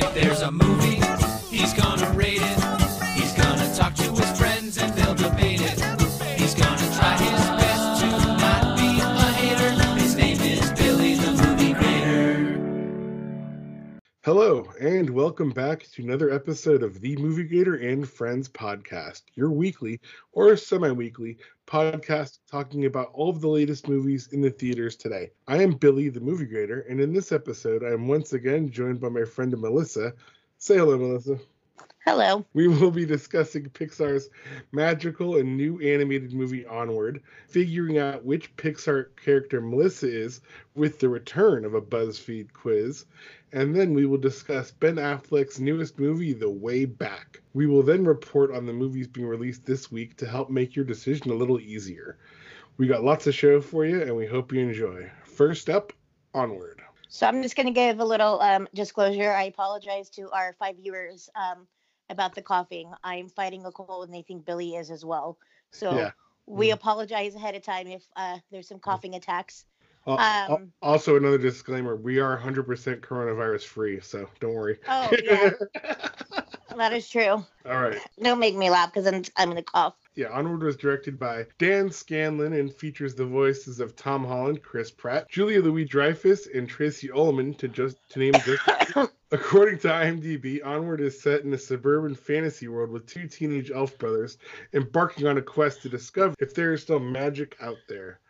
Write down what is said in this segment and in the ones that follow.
If there's a movie, he's gonna rate it. He's gonna talk to his friends and they'll debate it. Hello, and welcome back to another episode of the Movie Grader and Friends podcast, your weekly or semi weekly podcast talking about all of the latest movies in the theaters today. I am Billy, the Movie Grader, and in this episode, I am once again joined by my friend Melissa. Say hello, Melissa. Hello. We will be discussing Pixar's magical and new animated movie Onward, figuring out which Pixar character Melissa is with the return of a BuzzFeed quiz, and then we will discuss Ben Affleck's newest movie, The Way Back. We will then report on the movies being released this week to help make your decision a little easier. We got lots of show for you, and we hope you enjoy. First up, Onward. So I'm just going to give a little um, disclosure. I apologize to our five viewers um, about the coughing. I'm fighting a cold, and they think Billy is as well. So Yeah. we Mm. apologize ahead of time if uh, there's some coughing attacks. Al- Um, also, another disclaimer: we are 100% coronavirus free, so don't worry. Oh, yeah. That is true. All right. Don't make me laugh because I'm, I'm to cough. Yeah, Onward was directed by Dan Scanlon and features the voices of Tom Holland, Chris Pratt, Julia Louis Dreyfus, and Tracey Ullman to just to name just. According to IMDb, Onward is set in a suburban fantasy world with two teenage elf brothers embarking on a quest to discover if there is still magic out there.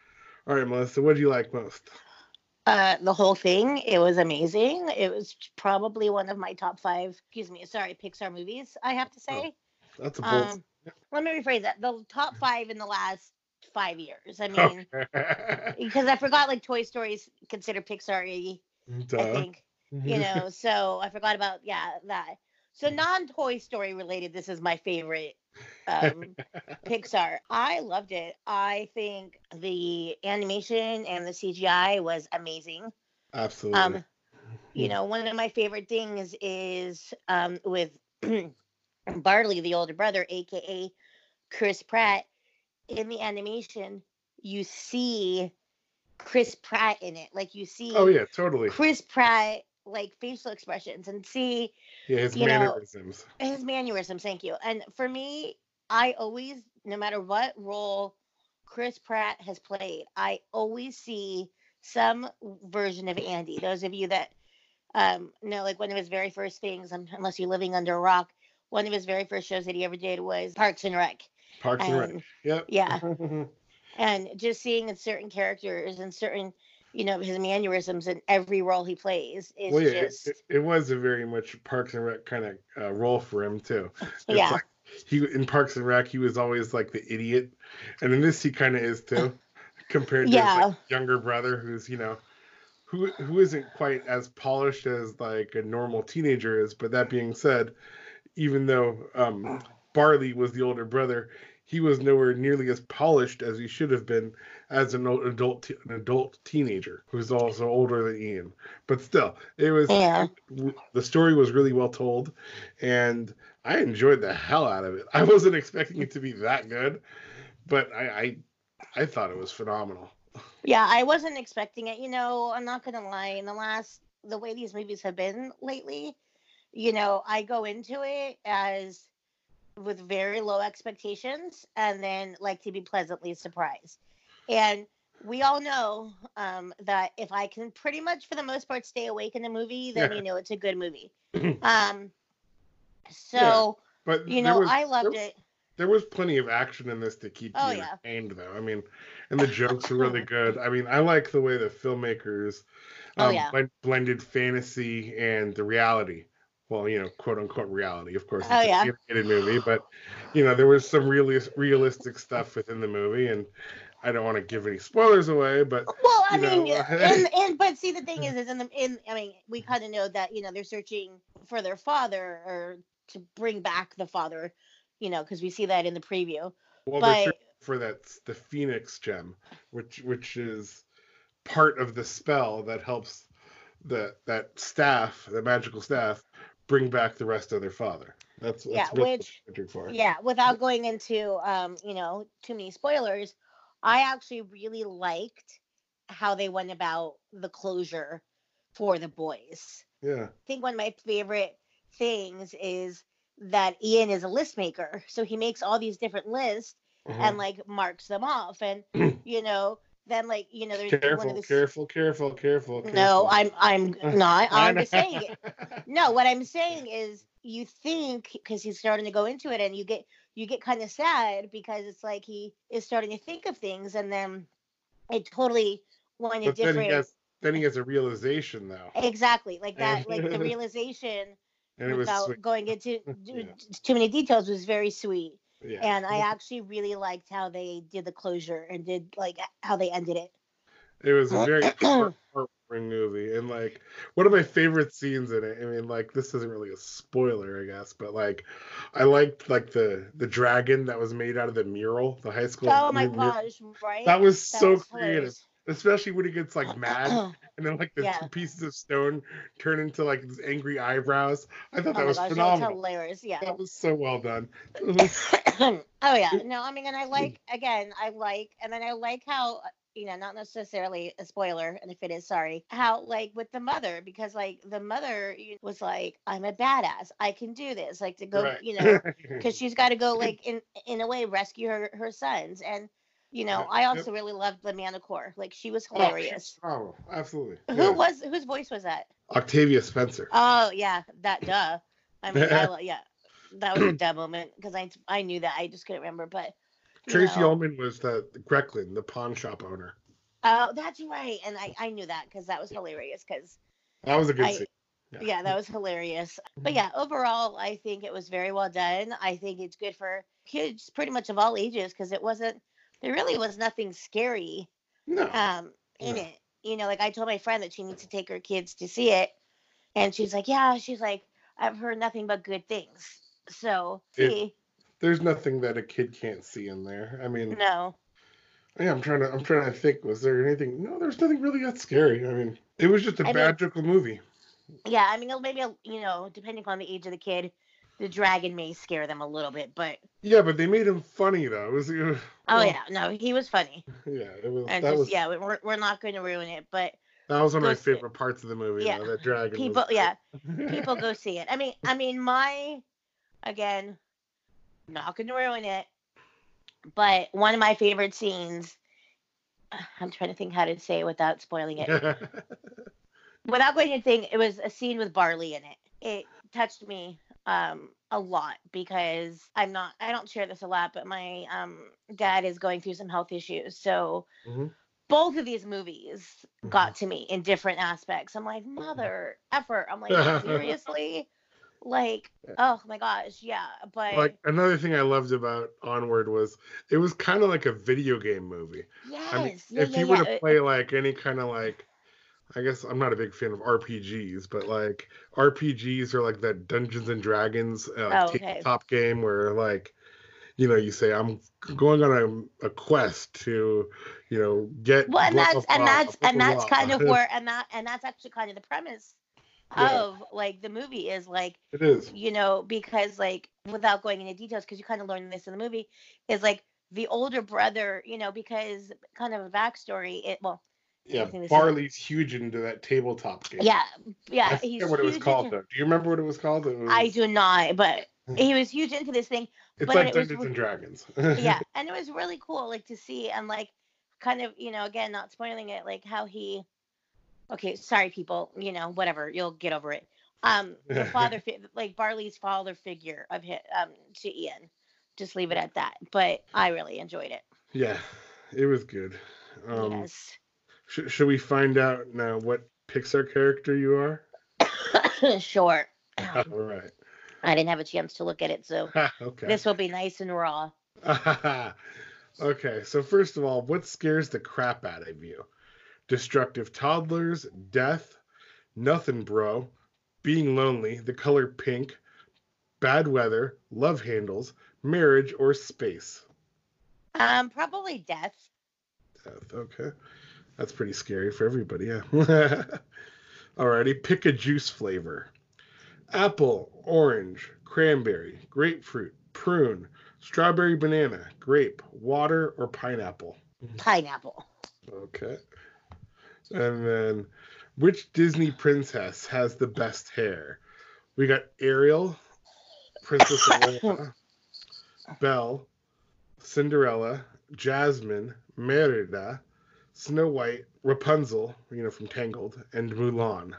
All right, Melissa, what do you like most? Uh, the whole thing, it was amazing. It was probably one of my top five, excuse me, sorry, Pixar movies, I have to say. That's a bold. Um, let me rephrase that. The top five in the last five years. I mean, because I forgot like Toy Story's considered Pixar I think. You know, so I forgot about yeah, that. So non Toy Story related, this is my favorite um Pixar. I loved it. I think the animation and the CGI was amazing. Absolutely. Um, you know, one of my favorite things is um, with Barley, the older brother, aka Chris Pratt, in the animation, you see Chris Pratt in it. Like you see oh yeah, totally. Chris Pratt like facial expressions and see Yeah, his you know, mannerisms. his mannerisms. Thank you. And for me, I always, no matter what role Chris Pratt has played, I always see some version of Andy. Those of you that um, know, like one of his very first things, unless you're living under a rock, one of his very first shows that he ever did was Parks and Rec. Parks and Rec. And Yep. yeah, and just seeing certain characters and certain, you know, his mannerisms in every role he plays is well, yeah, it, just it, it was a very much Parks and Rec kind of uh, role for him too. It's Yeah. like he in Parks and Rec, he was always like the idiot, and in this he kind of is too, compared to his like, younger brother, who's you know, who who isn't quite as polished as like a normal teenager is. But that being said, even though um, Barley was the older brother, he was nowhere nearly as polished as he should have been as an adult an adult teenager who's also older than Ian. But still, it was Yeah. the story was really well told, and I enjoyed the hell out of it. I wasn't expecting it to be that good, but I I, I thought it was phenomenal. Yeah, I wasn't expecting it. You know, I'm not gonna lie. In the last, the way these movies have been lately, you know, I go into it as with very low expectations, and then like to be pleasantly surprised. And we all know um, that if I can pretty much, for the most part, stay awake in a movie, then Yeah. you know it's a good movie. um, so But you know, was- I loved there- it. There was plenty of action in this to keep Oh, you yeah. entertained, though. I mean, and the jokes are really good. I mean, I like the way the filmmakers Oh, um, yeah. blend- blended fantasy and the reality. Well, you know, quote unquote reality. Of course, it's Oh, yeah. animated movie, but you know, there was some really realistic stuff within the movie, and I don't want to give any spoilers away, but Well, I know, mean, and, and but see, the thing is, is in the in, I mean, we kind of know that you know they're searching for their father or to bring back the father, you know, because we see that in the preview. well, they're But searching for that the Phoenix gem, which which is part of the spell that helps the that staff, the magical staff, bring back the rest of their father. That's, that's Yeah, what which- yeah, without going into um, you know, too many spoilers, I actually really liked how they went about the closure for the boys. Yeah. I think one of my favorite things is that Ian is a list maker. So he makes all these different lists Mhm. and like marks them off. And you know, then like, you know, there's one of the careful, careful, careful, careful. No, I'm I'm not. I'm just saying it. No, what I'm saying is you think because he's starting to go into it and you get you get kind of sad because it's like he is starting to think of things and then it totally went a But then different he has then he has a realization though, exactly like that like the realization and without going into Yeah. too many details was very sweet Yeah. and i actually really liked how they did the closure and did like how they ended it It was a very heart- heartwarming movie, and like one of my favorite scenes in it. I mean, like this isn't really a spoiler, I guess, but like I liked like the the dragon that was made out of the mural, the high school. oh my mu- mu- gosh right That was That so was creative, hilarious. especially when he gets like mad, and then like the Yeah. two pieces of stone turn into like these angry eyebrows. I thought oh that was gosh that was phenomenal. hilarious yeah That was so well done. oh yeah no i mean and i like again i like and then i like how you know not necessarily a spoiler and if it is sorry how like with the mother because like the mother was like i'm a badass i can do this like to go Right. you know because she's got to go like in in a way rescue her her sons and you know Yep, i yep. also really loved the Corey. like she was Oh, hilarious Oh, absolutely. who Yeah. was whose voice was that Octavia Spencer? oh yeah that duh i mean I, yeah that was a dumb moment because i i knew that i just couldn't remember but Tracey know. Ullman was the Grecklin, the pawn shop owner. Oh, that's right. And I, I knew that because that was hilarious. Because That was a good I- scene. yeah, that was hilarious. But Mhm. yeah, overall, I think it was very well done. I think it's good for kids, pretty much of all ages, because it wasn't. There really was nothing scary No. um in No. it. You know, like I told my friend that she needs to take her kids to see it, and she's like, "Yeah." She's like, "I've heard nothing but good things." So It- There's nothing that a kid can't see in there. I mean, no, yeah, I'm trying to I'm trying to think. Was there anything? No, there's nothing really that scary. I mean, it was just a I mean- magical movie. yeah. I mean, maybe you know, depending on the age of the kid, the dragon may scare them a little bit, but Yeah, but they made him funny though. It was, it was- Oh well, yeah, no, he was funny. yeah. It was And that just was yeah, we- we're we're not going to ruin it, but that was one of my favorite parts of the movie. Yeah. though, that dragon. people great. yeah, people go see it. I mean, I mean, my again, not going to ruin it, but one of my favorite scenes. I'm trying to think how to say it without spoiling it. Without going into thing, it was a scene with Barley in it. It touched me um a lot because I'm not I don't share this a lot, but my um dad is going through some health issues. So Mhm. both of these movies got to me in different aspects. I'm like, mother effort. I'm like, seriously? Like, oh my gosh, yeah. But like another thing I loved about Onward was it was kind of like a video game movie. yes, I mean, yeah, if yeah, you yeah. were to play like any kind of like, I guess I'm not a big fan of RPGs, but like RPGs are like that Dungeons and Dragons uh, Oh, okay. tabletop game where like, you know, you say I'm going on a, a quest to, you know, get. well, and blah, that's blah, and that's blah, and that's kind of where and that and that's actually kind of the premise Yeah. of like the movie is like it is. you know, because like without going into details, because you kind of learn this in the movie, is like the older brother, you know, because kind of a backstory. It well, Yeah, Barley's huge into that tabletop game. yeah, yeah. I forget what it was called into- though. Do you remember what it was called? It was, I do not, but he was huge into this thing. It's but like it was Dungeons and Dragons. Yeah, and it was really cool, like to see and like kind of, you know, again, not spoiling it, like how he. Okay, sorry, people. You know, whatever. You'll get over it. Um, the father, fi- like Barley's father figure of him, um, to Ian. Just leave it at that. But I really enjoyed it. yeah, it was good. Um, yes. Sh- should we find out now what Pixar character you are? sure. All right. I didn't have a chance to look at it, so okay. this will be nice and raw. okay, so first of all, what scares the crap out of you? Destructive toddlers, death, nothing, bro, being lonely, the color pink, bad weather, love handles, marriage, or space. Um, probably death. Death, okay. That's pretty scary for everybody, yeah. Alrighty, pick a juice flavor apple, orange, cranberry, grapefruit, prune, strawberry banana, grape, water, or pineapple. Pineapple. Okay. And then Which Disney princess has the best hair? We got Ariel, Princess Aurora, Belle, Cinderella, Jasmine, Merida, Snow White, Rapunzel, you know, from Tangled, and Mulan.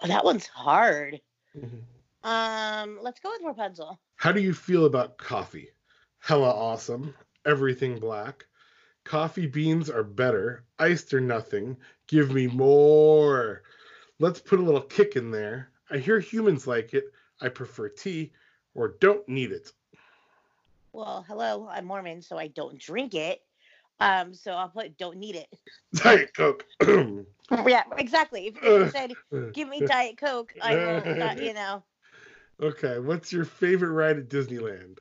Oh, that one's hard. Mhm. Um, let's go with Rapunzel. How do you feel about coffee? Hella awesome. Everything black. Coffee beans are better. Iced or nothing. Give me more. Let's put a little kick in there. I hear humans like it. I prefer tea or don't need it. Well, hello, I'm Mormon, so I don't drink it. Um, so I'll put don't need it. Diet Coke. yeah, exactly. If you said give me Diet Coke, I will. Not, you know. okay, what's your favorite ride at Disneyland?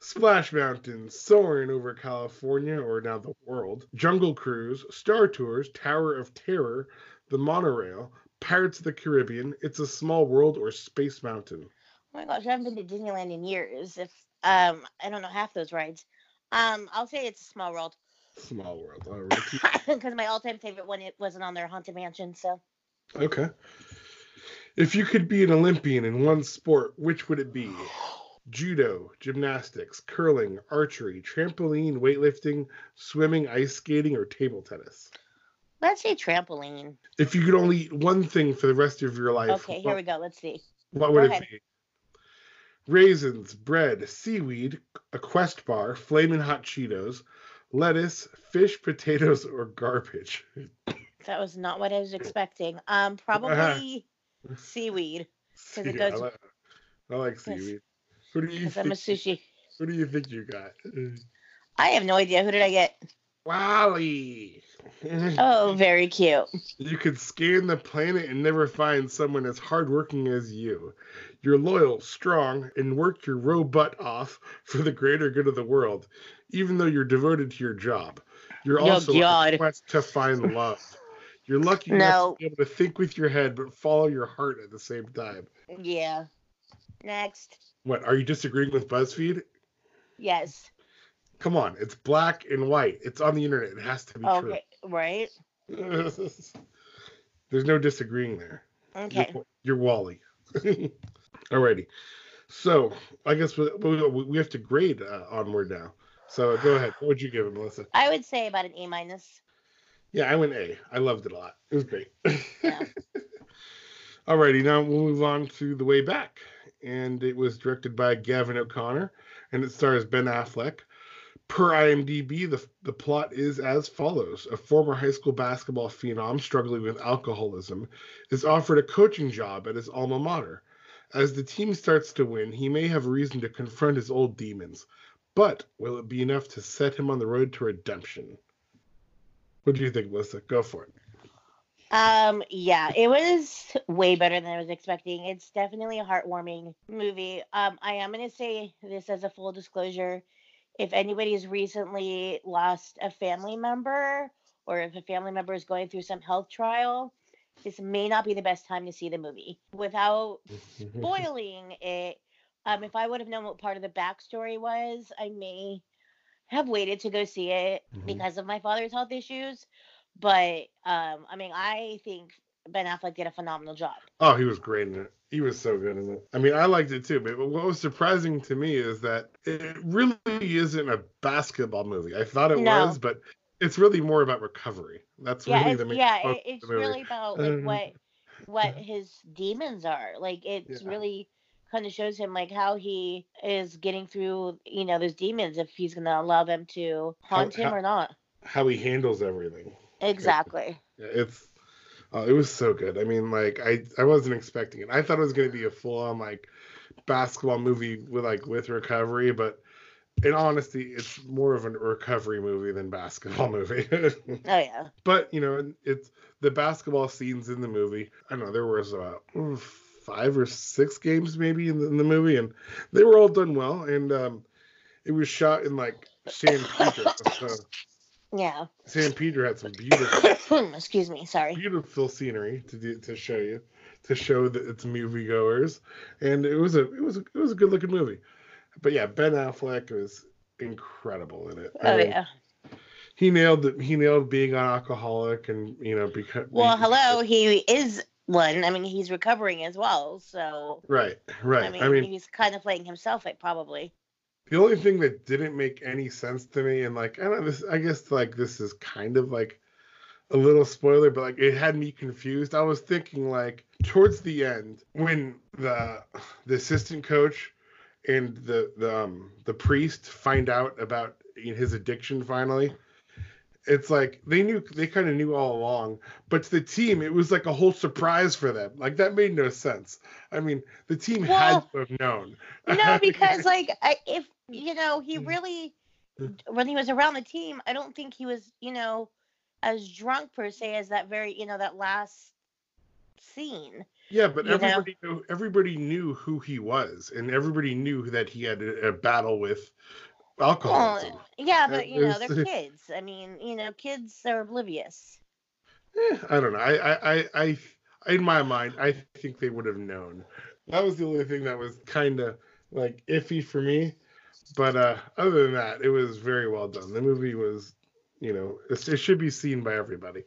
Splash Mountain, soaring over California or now the world, Jungle Cruise, Star Tours, Tower of Terror, the monorail, Pirates of the Caribbean, It's a Small World, or Space Mountain. Oh my gosh, I haven't been to Disneyland in years. If um, I don't know half those rides. Um, I'll say it's a small world Small World. All right. because my all-time favorite one it wasn't on their haunted mansion. So Okay. If you could be an Olympian in one sport, which would it be? Judo, gymnastics, curling, archery, trampoline, weightlifting, swimming, ice skating, or table tennis? let's say trampoline. If you could only eat one thing for the rest of your life, Okay, here what, we go. Let's see. what Go would it ahead. be? Raisins, bread, seaweed, a Quest bar, flaming hot Cheetos, lettuce, fish, potatoes, or garbage. That was not what I was expecting. Um, probably seaweed 'Cause it Yeah, I like, I like seaweed. Who do you because I'm a sushi. Who do you think you got? I have no idea. Who did I get? WALL-E. Oh, very cute. You could scan the planet and never find someone as hardworking as you. You're loyal, strong, and work your row butt off for the greater good of the world, even though you're devoted to your job. You're Oh, also on God. a quest to find love. You're lucky enough No. to be able to think with your head but follow your heart at the same time. Yeah. Next. What, are you disagreeing with BuzzFeed? Yes. Come on, it's black and white. It's on the internet. It has to be Okay. Right. There's no disagreeing there. Okay. You're, you're WALL-E. Alrighty. So I guess we, we, we have to grade uh, onward now. So go ahead. What would you give it, Melissa? I would say about an A minus. Yeah, I went A. I loved it a lot. It was great. Yeah. Alrighty, now we'll move on to The Way Back. And it was directed by Gavin O'Connor and it stars Ben Affleck. Per IMDb, the, the plot is as follows A former high school basketball phenom struggling with alcoholism is offered a coaching job at his alma mater. As the team starts to win, he may have reason to confront his old demons. But will it be enough to set him on the road to redemption? What do you think, Melissa? Go for it. Um, yeah, it was way better than I was expecting. It's definitely a heartwarming movie. Um, I am gonna say this as a full disclosure. If anybody has recently lost a family member, or if a family member is going through some health trial, this may not be the best time to see the movie. Without spoiling it, um, if I would have known what part of the backstory was, I may have waited to go see it Mhm. because of my father's health issues. But um, I mean, I think Ben Affleck did a phenomenal job. Oh, he was great in it. He was so good in it. I mean, I liked it too, but what was surprising to me is that it really isn't a basketball movie. I thought it No. was, but it's really more about recovery. That's yeah, really the main yeah, it, it's really about like Um, what what his demons are. Like it's Yeah. really kind of shows him like how he is getting through, you know, those demons if he's gonna allow them to haunt him how- or not. How he handles everything. Exactly. It's uh, it was so good. I mean, like I I wasn't expecting it. I thought it was going to be a full on like basketball movie with like with recovery, but in honesty, it's more of a recovery movie than basketball movie. Oh yeah. but you know, it's the basketball scenes in the movie. I don't know there was about mm, five or six games maybe in the, in the movie, and they were all done well. And um, it was shot in like San Pedro. so Yeah. San Pedro had some beautiful Excuse me. Sorry. beautiful scenery to do, to show you to show that it's moviegoers and it was a it was a, it was a good looking movie but yeah ben affleck was incredible in it I Oh mean, yeah. he nailed it. He nailed being an alcoholic, and you know because. Well, hello, he is one. I mean, he's recovering as well. So Right, right. I mean, I mean, he's kind of playing himself, like probably. The only thing that didn't make any sense to me, and like I don't know, this I guess like this is kind of like a little spoiler, but like it had me confused. I was thinking like towards the end when the the assistant coach and the the um, the priest find out about his addiction finally. It's like they knew they kind of knew all along, but to the team it was like a whole surprise for them. Like that made no sense. I mean, the team had to have known. No, because like I, if you know, Mm. he really when he was around the team, I don't think he was, you know, as drunk per se as that very, you know, that last scene. Yeah, but you know? everybody knew everybody knew who he was, and everybody knew that he had a, a battle with alcoholism. Well, yeah, but you know, they're kids. I mean, you know, kids are oblivious. Eh, I don't know. I, I, I, I, in my mind, I think they would have known. That was the only thing that was kind of like iffy for me. But uh, other than that, it was very well done. The movie was, you know, it, it should be seen by everybody,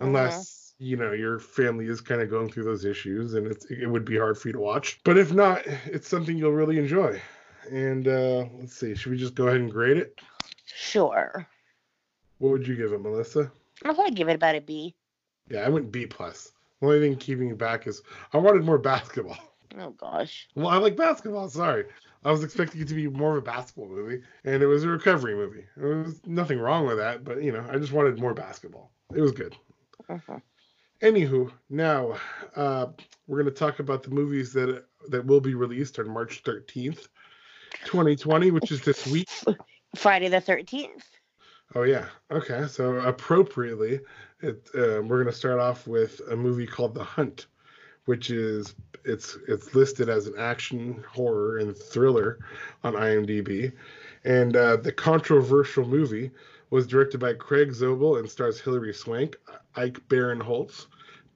unless you know your family is kind of going through those issues, and it's it would be hard for you to watch. But if not, it's something you'll really enjoy. And uh, let's see, should we just go ahead and grade it? Sure. What would you give it, Melissa? I would probably give it about a B. Yeah, I went B plus. The only thing keeping me back is I wanted more basketball. Oh gosh. Well, I like basketball. Sorry, I was expecting it to be more of a basketball movie, and it was a recovery movie. There was nothing wrong with that, but you know, I just wanted more basketball. It was good. Mhm. Anywho, now uh, we're going to talk about the movies that that will be released on March thirteenth, twenty twenty, which is this week. Friday the thirteenth. Oh yeah. Okay. So appropriately, it, uh, we're gonna start off with a movie called The Hunt, which is it's it's listed as an action horror and thriller on IMDb, and uh, the controversial movie was directed by Craig Zobel and stars Hilary Swank, Ike Barinholtz,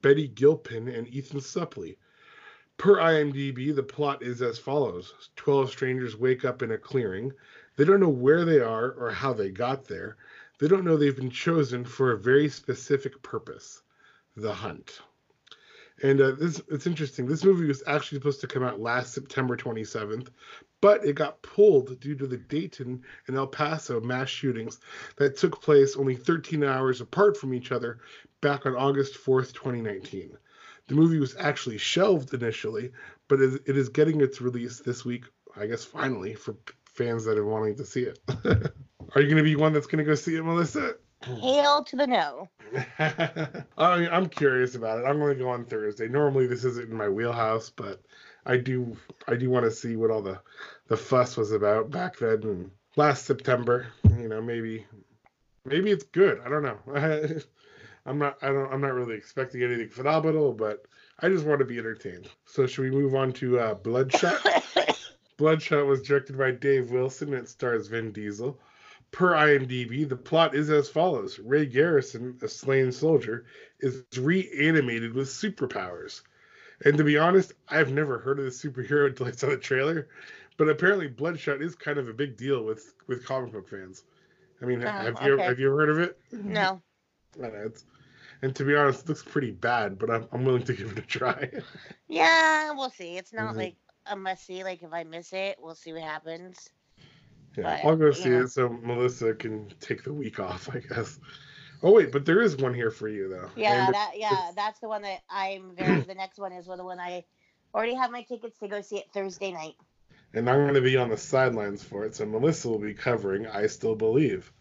Betty Gilpin, and Ethan Suplee. Per IMDb, the plot is as follows: Twelve strangers wake up in a clearing. They don't know where they are or how they got there. They don't know they've been chosen for a very specific purpose the hunt. And uh, this it's interesting. This movie was actually supposed to come out last September 27th, but it got pulled due to the Dayton and El Paso mass shootings that took place only 13 hours apart from each other back on August 4th, 2019. The movie was actually shelved initially, but it it is getting its release this week, I guess finally, for fans that are wanting to see it. are you going to be one that's going to go see it, Melissa? Hail to the no. I, I'm curious about it. I'm going to go on Thursday. Normally, this isn't in my wheelhouse, but I do I do want to see what all the the fuss was about back then and last September. You know, maybe maybe it's good. I don't know. I'm not I don't I'm not really expecting anything phenomenal, but I just want to be entertained. So should we move on to uh, Bloodshot? Bloodshot was directed by Dave Wilson and it stars Vin Diesel. Per IMDb, the plot is as follows Ray Garrison, a slain soldier, is reanimated with superpowers. And to be honest, I've never heard of this superhero until I saw the trailer. But apparently, Bloodshot is kind of a big deal with, with comic book fans. I mean, Oh, have you okay. have you heard of it? no. And to be honest, it looks pretty bad, but I'm, I'm willing to give it a try. Yeah, we'll see. It's not Mhm. like a must see. Like if I miss it, we'll see what happens. Yeah, But, I'll go see it so Melissa can take the week off, I guess. Oh wait, but there is one here for you though. Yeah, And that yeah, that's the one that I'm very. the next one is the one I already have my tickets to go see it Thursday night. and I'm going to be on the sidelines for it, so Melissa will be covering I Still Believe.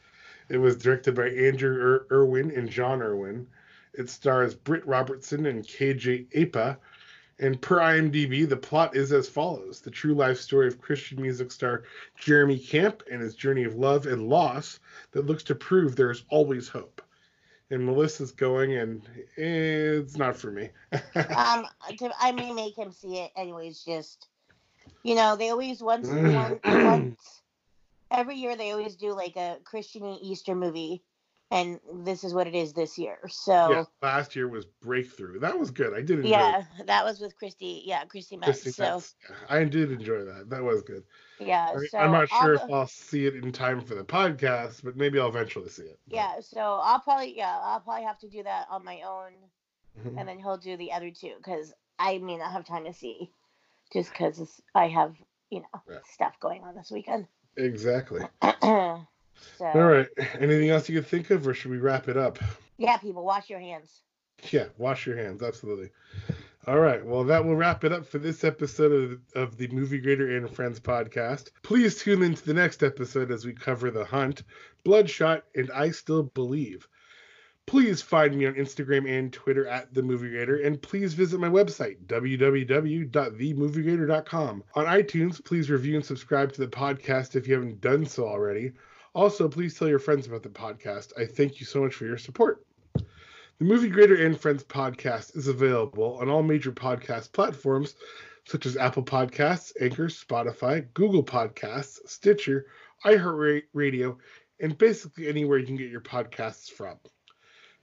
It was directed by Andrew Ir- Erwin and Jon Erwin. It stars Britt Robertson and KJ Apa. And per IMDb, the plot is as follows the true life story of Christian music star Jeremy Camp and his journey of love and loss that looks to prove there is always hope. And Melissa's going, and it's not for me. Um, I may make him see it anyways. Just you know, they always once once once every year they always do like a Christian Easter movie, and this is what it is this year. So Yeah, last year was Breakthrough. That was good. I did enjoy. yeah, that was with Chrissy. Yeah, Chrissy Metz. Chrissy So Metz. Yeah, I did enjoy that. That was good. yeah, I- so I'm not I'll sure if I'll see it in time for the podcast, but maybe I'll eventually see it. But- Yeah, so I'll probably yeah I'll probably have to do that on my own, Mhm. and then he'll do the other two because I may not have time to see, just because I have you know Yeah. stuff going on this weekend. Exactly. so All right. Anything else you could think of, or should we wrap it up? yeah, people wash your hands. Yeah, wash your hands. Absolutely. All right. Well, that will wrap it up for this episode of, of the Movie Grader and Friends podcast. Please tune into the next episode as we cover The Hunt, Bloodshot, and I Still Believe. Please find me on Instagram and Twitter at The Movie Grader, and please visit my website, www.themoviegrader.com. On iTunes, please review and subscribe to the podcast if you haven't done so already. Also, please tell your friends about the podcast. I thank you so much for your support. The Movie Grader and Friends podcast is available on all major podcast platforms such as Apple Podcasts, Anchor, Spotify, Google Podcasts, Stitcher, iHeartRadio, and basically anywhere you can get your podcasts from.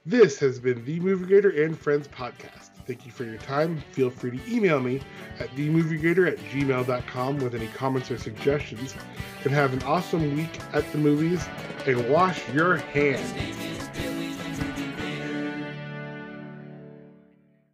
This has been the Movie Grader and Friends podcast. Thank you for your time. Feel free to email me at themoviegrader at gmail.com with any comments or suggestions. And have an awesome week at the movies and wash your hands.